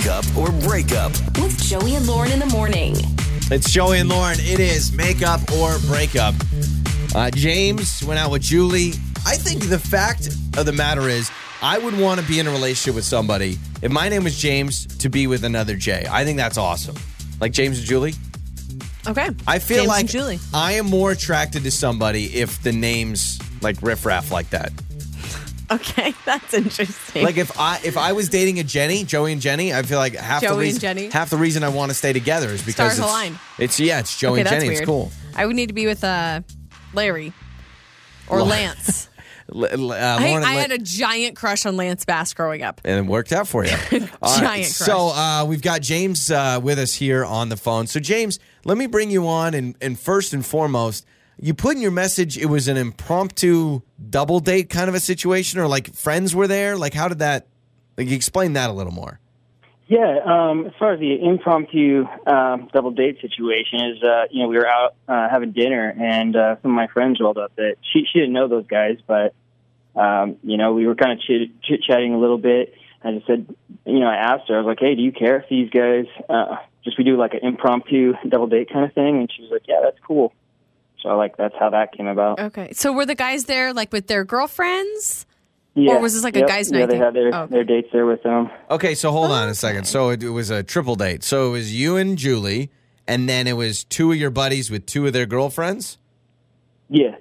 Makeup or breakup. With Joey and Lauren in the morning. It's Joey and Lauren. It is makeup or breakup. Uh, James went out with Julie. I think the fact of the matter is, I would want to be in a relationship with somebody. If my name was James, to be with another J. I think that's awesome. Like James and Julie. Okay. I feel James like Julie. I am more attracted to somebody if the name's like riffraff like that. Okay, that's interesting. Like if I if I was dating a Jenny, Joey and Jenny, I feel like half the Joey and reason Jenny? half the reason I want to stay together is because Stars it's, align. it's yeah, it's Joey okay, and that's Jenny. weird. It's cool. I would need to be with uh, Larry or La- Lance. L- l- uh, I, Lauren- I had a giant crush on Lance Bass growing up. and it worked out for you. All right, Giant So uh, we've got James uh, with us here on the phone. So James, let me bring you on, and, and first and foremost, you put in your message it was an impromptu double date kind of a situation, or like friends were there. Like how did that? Like explain that a little more. Yeah, um, as far as the impromptu um, double date situation is, uh, you know, we were out uh, having dinner, and uh, some of my friends rolled up that she she didn't know those guys, but um, you know, we were kind of chit chatting a little bit. I just said, you know, I asked her, I was like, hey, do you care if these guys uh, just we do like an impromptu double date kind of thing? And she was like, yeah, that's cool. So like that's how that came about. Okay, so were the guys there like with their girlfriends? Yeah. Or was this like a Yep. guys' Yeah, night they thing? had their Oh, okay. their dates there with them. Okay, so hold Oh, on a second. So it, it was a triple date. So it was you and Julie, and then it was two of your buddies with two of their girlfriends, Yeah.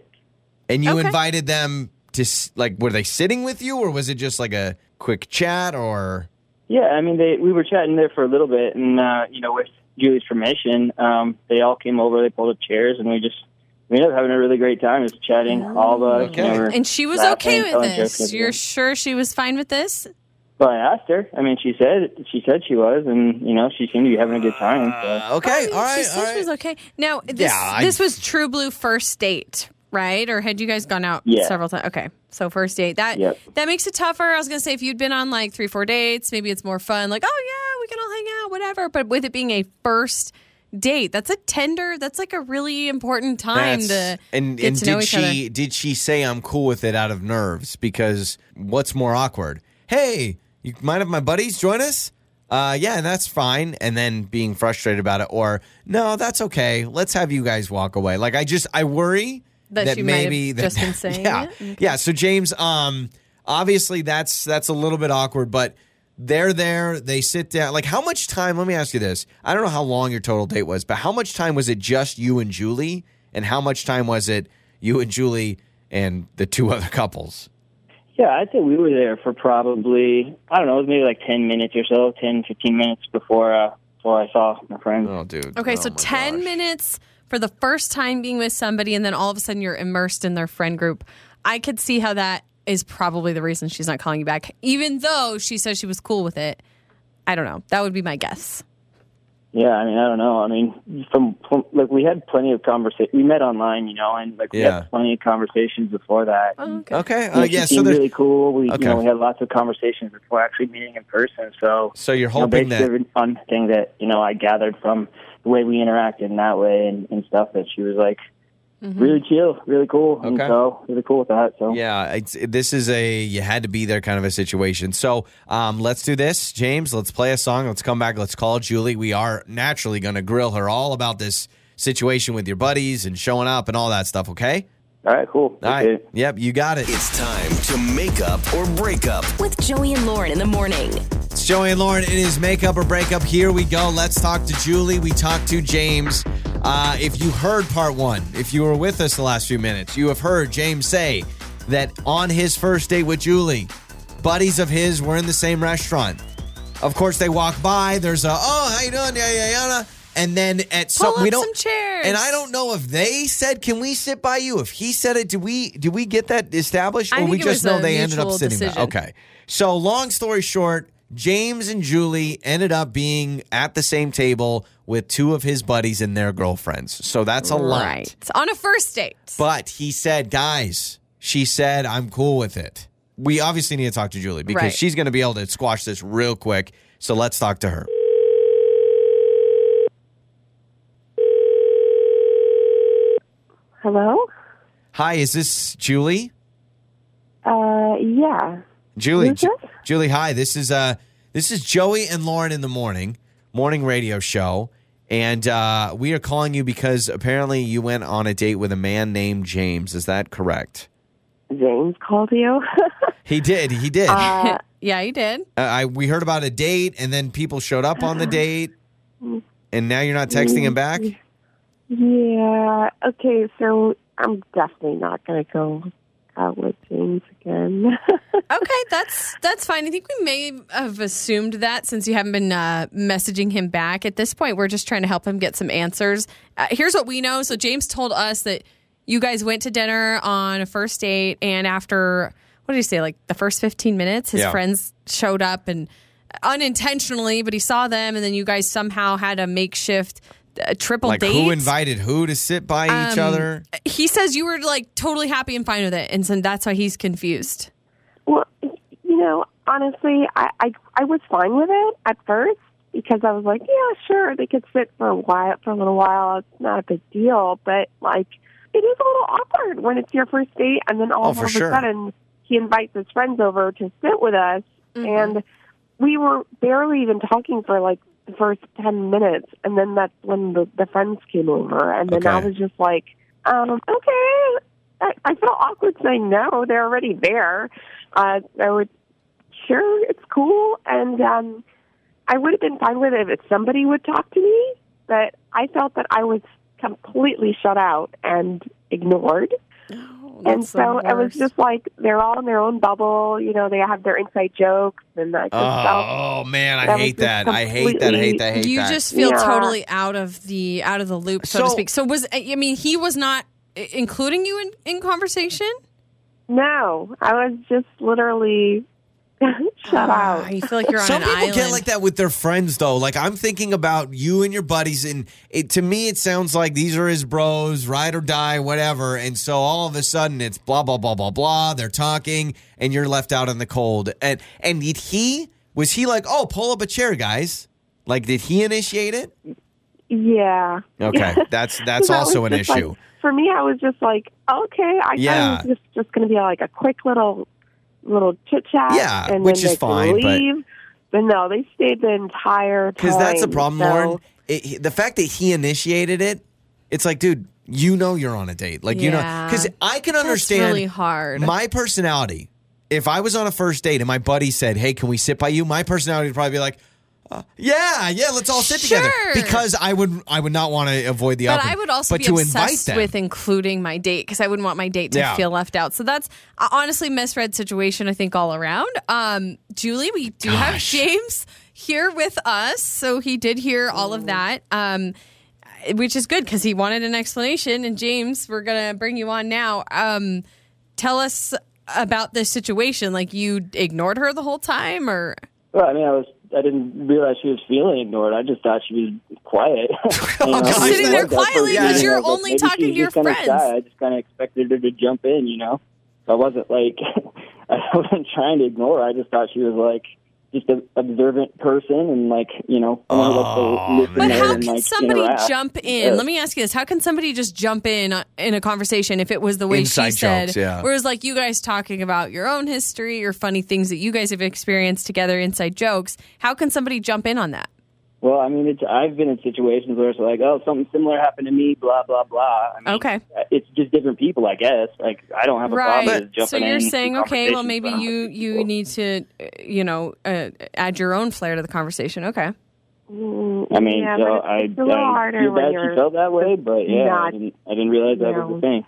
and you Okay. invited them to like were they sitting with you, or was it just like a quick chat, or Yeah, I mean, they we were chatting there for a little bit, and uh, you know, with Julie's permission, um, they all came over. They pulled up chairs, and we just we ended up having a really great time, just chatting. All the Okay. you know, we're And she was laughing, okay with this. You're everything. sure she was fine with this? well, I asked her. I mean, she said she said she was, and you know, she seemed to be having a good time. So. Uh, okay, Oh, all right, she said all she was okay. Now this Yeah, I- this was True Blue first date, right? Or had you guys gone out Yeah. several times? Okay, so first date that Yep. that makes it tougher. I was gonna say if you'd been on like three four dates, maybe it's more fun. Like oh yeah, we can all hang out, whatever. But with it being a first date, that's a tender. That's like a really important time That's- to and get and to know did each she other. did she say I'm cool with it out of nerves? Because what's more awkward? Hey, you mind if my buddies join us? Uh, yeah, and that's fine. And then being frustrated about it, or no, that's okay. Let's have you guys walk away. Like I just I worry That that she might have maybe that, just been saying yeah, it? Yeah. So James, um, obviously that's that's a little bit awkward, but they're there. They sit down. Like how much time? Let me ask you this. I don't know how long your total date was, but how much time was it just you and Julie, and how much time was it you and Julie and the two other couples? Yeah, I'd say we were there for probably I don't know, it was maybe like ten minutes or so, 10, 15 minutes before uh, before I saw my friends. Oh, dude. Okay, Oh, so 10 gosh. minutes for the first time being with somebody, and then all of a sudden you're immersed in their friend group. I could see how that is probably the reason she's not calling you back, even though she says she was cool with it. I don't know. That would be my guess. Yeah, I mean, I don't know. I mean, from, from like we had plenty of conversation. We met online, you know, and like we Yeah. had plenty of conversations before that. Oh, okay. Okay. You Uh, know, yeah. she So there's, really cool. We, Okay. you know, we had lots of conversations before actually meeting in person. So, so you're you know, hoping that every fun thing that you know I gathered from the way we interacted in that way and, and stuff that she was like really chill, really cool, and Okay. so really cool with that. So Yeah, it's, this is a you had to be there kind of a situation. So um, let's do this, James. Let's play a song. Let's come back. Let's call Julie. We are naturally going to grill her all about this situation with your buddies and showing up and all that stuff. Okay. all right, cool. All right. Yep, you got it. It's time to make up or break up. With Joey and Lauren in the morning. It's Joey and Lauren. It is makeup or breakup. Here we go. Let's talk to Julie. We talked to James. Uh, if you heard part one, if you were with us the last few minutes, you have heard James say that on his first date with Julie, buddies of his were in the same restaurant. Of course, they walk by. There's a oh, how you doing? Yeah, yeah, yeah. And then at some Pull we don't some chairs. And I don't know if they said, "Can we sit by you?" If he said it, do we do we get that established, I or we just know they ended up sitting there? Okay. So, long story short, James and Julie ended up being at the same table with two of his buddies and their girlfriends. So that's a lot. Right. On a first date. But he said, guys, she said, I'm cool with it. We obviously need to talk to Julie because Right. she's going to be able to squash this real quick. So let's talk to her. Hello? Hi, is this Julie? Uh, yeah. Julie, Who's Ju- Julie, hi. This is uh This is Joey and Lauren in the morning, morning radio show. And uh, we are calling you because apparently you went on a date with a man named James. Is that correct? James called you. He did. He did. uh, yeah, he did. Uh, I we heard about a date, and then people showed up on the date, and now you're not texting him back. yeah. Okay. So I'm definitely not going to go out with James again. Okay, that's that's fine. I think we may have assumed that since you haven't been uh, messaging him back. At this point, we're just trying to help him get some answers. Uh, here's what we know. So James told us that you guys went to dinner on a first date, and after what did he say? Like the first 15 minutes, his Yeah. friends showed up and unintentionally, but he saw them, and then you guys somehow had a makeshift uh, triple Like date. who invited who to sit by each Um, other? He says you were like totally happy and fine with it, and so that's why he's confused. well, you know, honestly, I, I I was fine with it at first because I was like, yeah, sure, they could sit for a while, for a little while. It's not a big deal, but like, it is a little awkward when it's your first date, and then all Oh, of for a sudden he invites his friends over to sit with us, Mm-hmm. and we were barely even talking for like the first 10 minutes and then that's when the, the friends came over and then i was just like um okay. I, I felt awkward saying no. They're already there. Uh i would sure it's cool and um i would have been fine with it if somebody would talk to me but i felt that i was completely shut out and ignored Oh, and so it was just like they're all in their own bubble. You know, they have their inside jokes, and I just felt Oh man, I that hate that. I hate that. I hate that. I hate you that. just feel Yeah. totally out of the out of the loop, so, to speak. So was I mean he was not including you in, in conversation? no. I was just literally shut Ah, out. You feel like you're on Some an people island. get like that with their friends, though. Like I'm thinking about you and your buddies, and it, to me, it sounds like these are his bros, ride or die, whatever. And so all of a sudden, it's blah blah blah blah blah. They're talking, and you're left out in the cold. And and did he was he like, oh, pull up a chair, guys? Like, did he initiate it? Yeah. Okay, that's that's That also was an just like- issue. for me, I was just like, okay. I Yeah. thought it was just just going to be like a quick little little chit chat. Yeah, and which then is they could fine, but- Leave. But no, they stayed the entire time. Because that's the problem, so- Lauren. It, the fact that he initiated it, it's like, dude, you know you're on a date. Like, you know, because I can That's understand really hard. my personality. If I was on a first date and my buddy said, hey, can we sit by you? My personality would probably be like, uh, yeah, yeah, let's all sit together. Sure. Because I would, I would not want to avoid the but awkward. I would also but be to invite obsessed them, with including my date because I wouldn't want my date to Yeah. feel left out. So that's uh, honestly misread situation. I think all around. Um, Julie, we do have Gosh. James here with us, so he did hear all of that. Um, which is good because he wanted an explanation. And James, we're gonna bring you on now. Um, tell us about this situation. Like you ignored her the whole time, or Well, I mean, I was I didn't realize she was feeling ignored. I just thought she was quiet. You know, Just sitting there quietly because You you're only talking to your friends. Shy. I just kind of expected her to jump in, you know. So I wasn't like I wasn't trying to ignore her. I just thought she was like just an observant person and like you know wanted us to listen But there how and can like somebody interact. jump in? Yeah. Let me ask you this: How can somebody just jump in uh, in a conversation if it was the way Inside she said? jokes, yeah. Whereas, like you guys talking about your own history or funny things that you guys have experienced together, inside jokes. How can somebody jump in on that? Well, I mean, it's I've been in situations where it's like, oh, something similar happened to me, blah blah blah. I mean, Okay. it's just different people, I guess. Like I don't have a problem Right. with jumping So you're in saying, okay, well, maybe conversations, you but you need to, uh, you know, uh, add your own flair to the conversation. Okay. Mm, I mean, yeah, so it's, I, it's a little I harder feel when bad you're she felt that way, but yeah, I not- didn't, I didn't realize that you was know. the thing.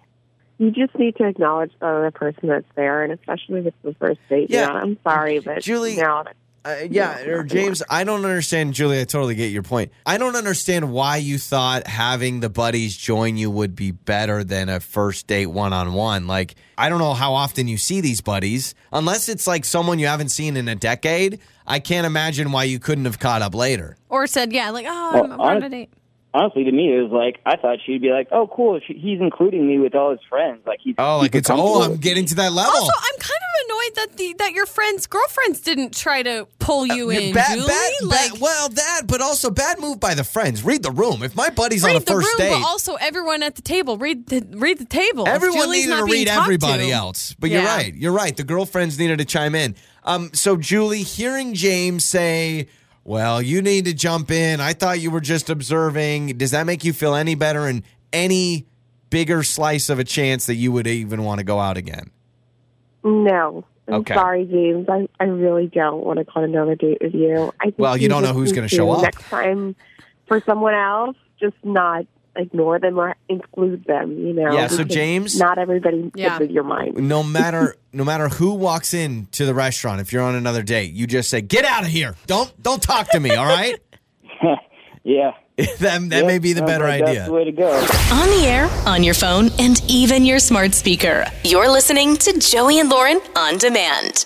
you just need to acknowledge the other person that's there, and especially if it's the first date. Yeah. Yeah, I'm sorry, but Julie- now Uh, yeah, or James, I don't understand, Julie. I totally get your point. I don't understand why you thought having the buddies join you would be better than a first date one on one. Like, I don't know how often you see these buddies, unless it's like someone you haven't seen in a decade. I can't imagine why you couldn't have caught up later. Or said, yeah, like, oh, Well, I'm, I'm on a date. Honestly, to me, it was like I thought she'd be like, "Oh, cool, she, he's including me with all his friends." Like he's Oh, like it's oh, I'm getting to that level. Also, I'm kind of annoyed that the that your friends' girlfriends didn't try to pull you in, Uh, Bad- Julie. bad- like, bad- well, that, but also bad move by the friends. Read the room. If my buddy's on a read the room, first date, but also everyone at the table. Read the read the table. Everyone Julie's needed not to read everybody to- else. But you're right. You're right. The girlfriends needed to chime in. Um, so Julie, hearing James say, "Well, you need to jump in. I thought you were just observing." Does that make you feel any better and any bigger slice of a chance that you would even want to go out again? No. I'm Okay. sorry, James. I, I really don't want to go on another date with you. I think Well, you don't know who's gonna show up. Next time for someone else, just not ignore them or include them, you know. Yeah, so James- Not everybody fits Yeah. with your mind. No matter no matter who walks in to the restaurant, if you're on another date, you just say, "Get out of here! Don't don't talk to me." All right. Yeah. that that may be the better like idea. That's the way to go. On the air, on your phone, and even your smart speaker. You're listening to Joey and Lauren on demand.